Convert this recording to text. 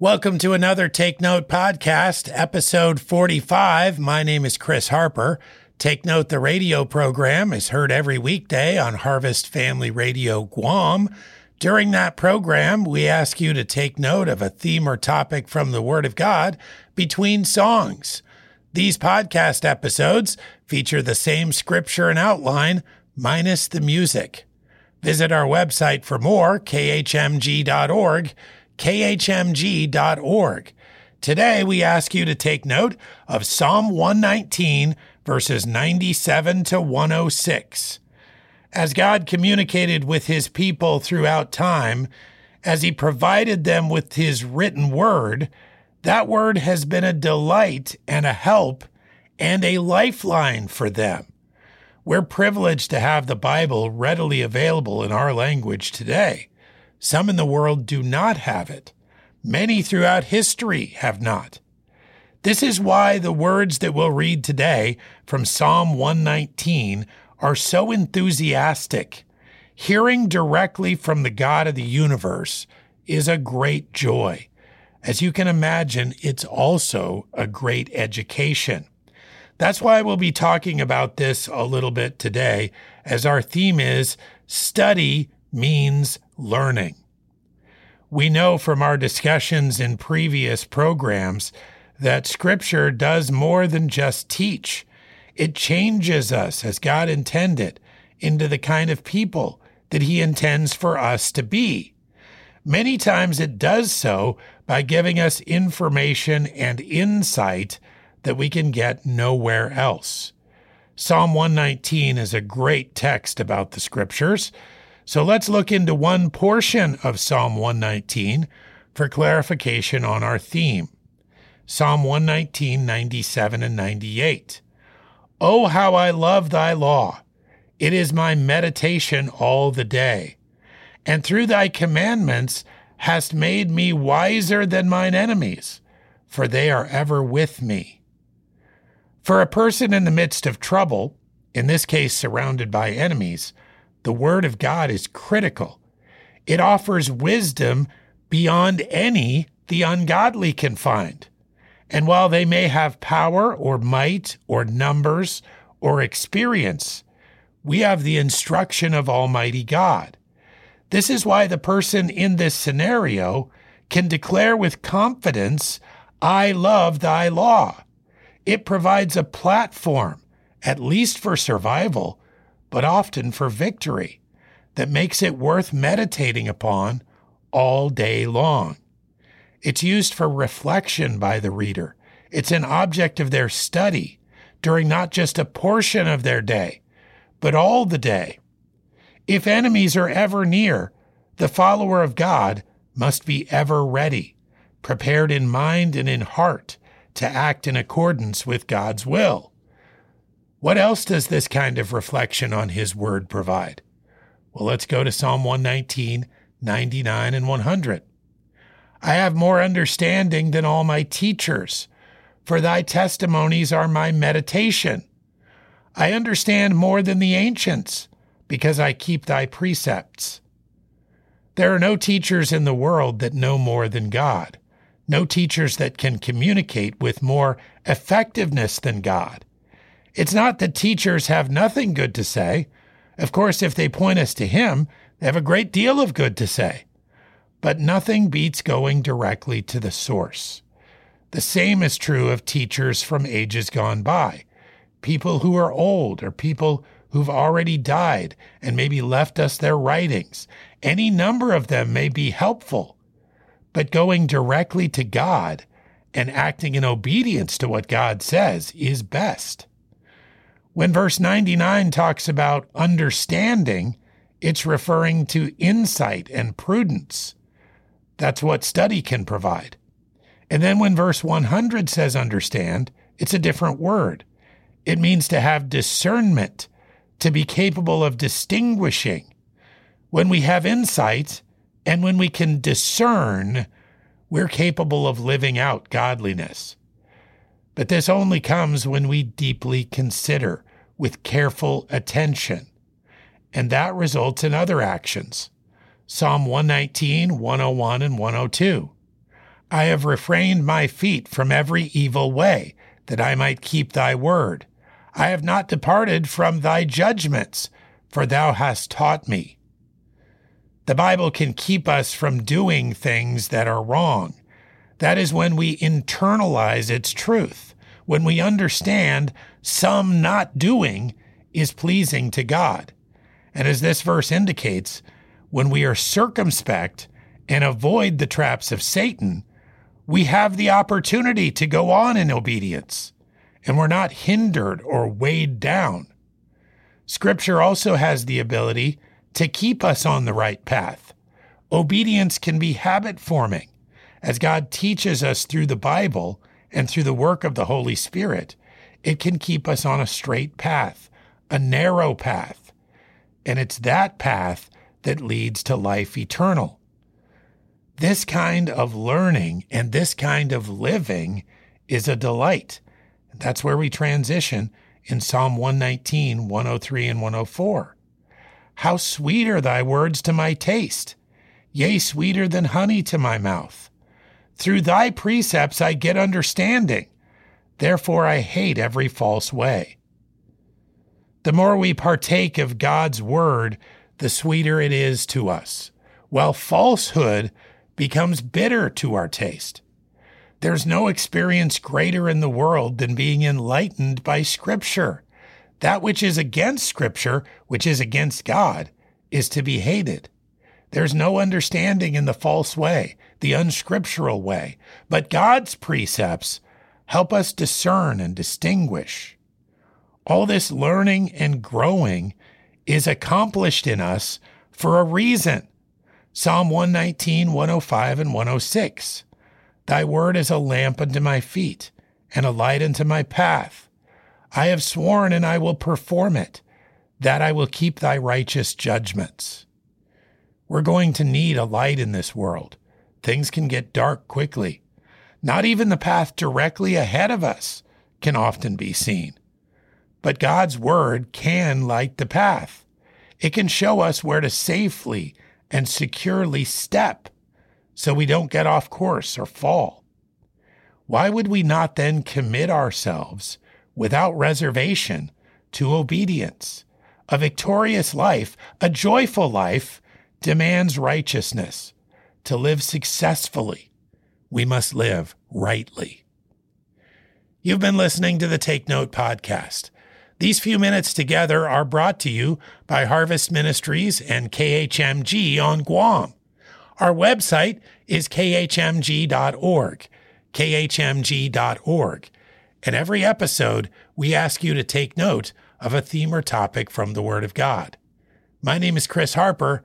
Welcome to another Take Note podcast, episode 45. My name is Chris Harper. Take Note, the radio program, is heard every weekday on Harvest Family Radio Guam. During that program, we ask you to take note of a theme or topic from the Word of God between songs. These podcast episodes feature the same scripture and outline, minus the music. Visit our website for more, khmg.org khmg.org. Today, we ask you to take note of Psalm 119, verses 97 to 106. As God communicated with his people throughout time, as he provided them with his written word, that word has been a delight and a help and a lifeline for them. We're privileged to have the Bible readily available in our language today. Some in the world do not have it. Many throughout history have not. This is why the words that we'll read today from Psalm 119 are so enthusiastic. Hearing directly from the God of the universe is a great joy. As you can imagine, it's also a great education. That's why we'll be talking about this a little bit today, as our theme is study means learning. We know from our discussions in previous programs that Scripture does more than just teach. It changes us, as God intended, into the kind of people that He intends for us to be. Many times it does so by giving us information and insight that we can get nowhere else. Psalm 119 is a great text about the Scriptures. So let's look into one portion of Psalm 119 for clarification on our theme. Psalm 119, 97 and 98. Oh, how I love thy law! It is my meditation all the day. And through thy commandments hast made me wiser than mine enemies, for they are ever with me. For a person in the midst of trouble, in this case surrounded by enemies, the Word of God is critical. It offers wisdom beyond any the ungodly can find. And while they may have power or might or numbers or experience, we have the instruction of Almighty God. This is why the person in this scenario can declare with confidence, I love thy law. It provides a platform, at least for survival, but often for victory, that makes it worth meditating upon all day long. It's used for reflection by the reader. It's an object of their study during not just a portion of their day, but all the day. If enemies are ever near, the follower of God must be ever ready, prepared in mind and in heart to act in accordance with God's will. What else does this kind of reflection on His Word provide? Well, let's go to Psalm 119, 99, and 100. I have more understanding than all my teachers, for thy testimonies are my meditation. I understand more than the ancients, because I keep thy precepts. There are no teachers in the world that know more than God, no teachers that can communicate with more effectiveness than God. It's not that teachers have nothing good to say. Of course, if they point us to Him, they have a great deal of good to say. But nothing beats going directly to the source. The same is true of teachers from ages gone by. People who are old or people who've already died and maybe left us their writings. Any number of them may be helpful. But going directly to God and acting in obedience to what God says is best. When verse 99 talks about understanding, it's referring to insight and prudence. That's what study can provide. And then when verse 100 says understand, it's a different word. It means to have discernment, to be capable of distinguishing. When we have insight and when we can discern, we're capable of living out godliness. But this only comes when we deeply consider with careful attention. And that results in other actions. Psalm 119, 101, and 102. I have refrained my feet from every evil way, that I might keep thy word. I have not departed from thy judgments, for thou hast taught me. The Bible can keep us from doing things that are wrong. That is when we internalize its truth, when we understand some not doing is pleasing to God. And as this verse indicates, when we are circumspect and avoid the traps of Satan, we have the opportunity to go on in obedience, and we're not hindered or weighed down. Scripture also has the ability to keep us on the right path. Obedience can be habit forming. As God teaches us through the Bible and through the work of the Holy Spirit, it can keep us on a straight path, a narrow path. And it's that path that leads to life eternal. This kind of learning and this kind of living is a delight. That's where we transition in Psalm 119, 103, and 104. How sweet are thy words to my taste, yea, sweeter than honey to my mouth. Through thy precepts I get understanding, therefore I hate every false way. The more we partake of God's word, the sweeter it is to us, while falsehood becomes bitter to our taste. There's no experience greater in the world than being enlightened by Scripture. That which is against Scripture, which is against God, is to be hated. There's no understanding in the false way, the unscriptural way, but God's precepts help us discern and distinguish. All this learning and growing is accomplished in us for a reason. Psalm 119, 105, and 106. Thy word is a lamp unto my feet and a light unto my path. I have sworn and I will perform it, that I will keep thy righteous judgments. We're going to need a light in this world. Things can get dark quickly. Not even the path directly ahead of us can often be seen. But God's word can light the path. It can show us where to safely and securely step so we don't get off course or fall. Why would we not then commit ourselves without reservation to obedience. A victorious life, a joyful life, demands righteousness. To live successfully, we must live rightly. You've been listening to the Take Note podcast. These few minutes together are brought to you by Harvest Ministries and KHMG on Guam. Our website is khmg.org, khmg.org. In every episode, we ask you to take note of a theme or topic from the Word of God. My name is Chris Harper.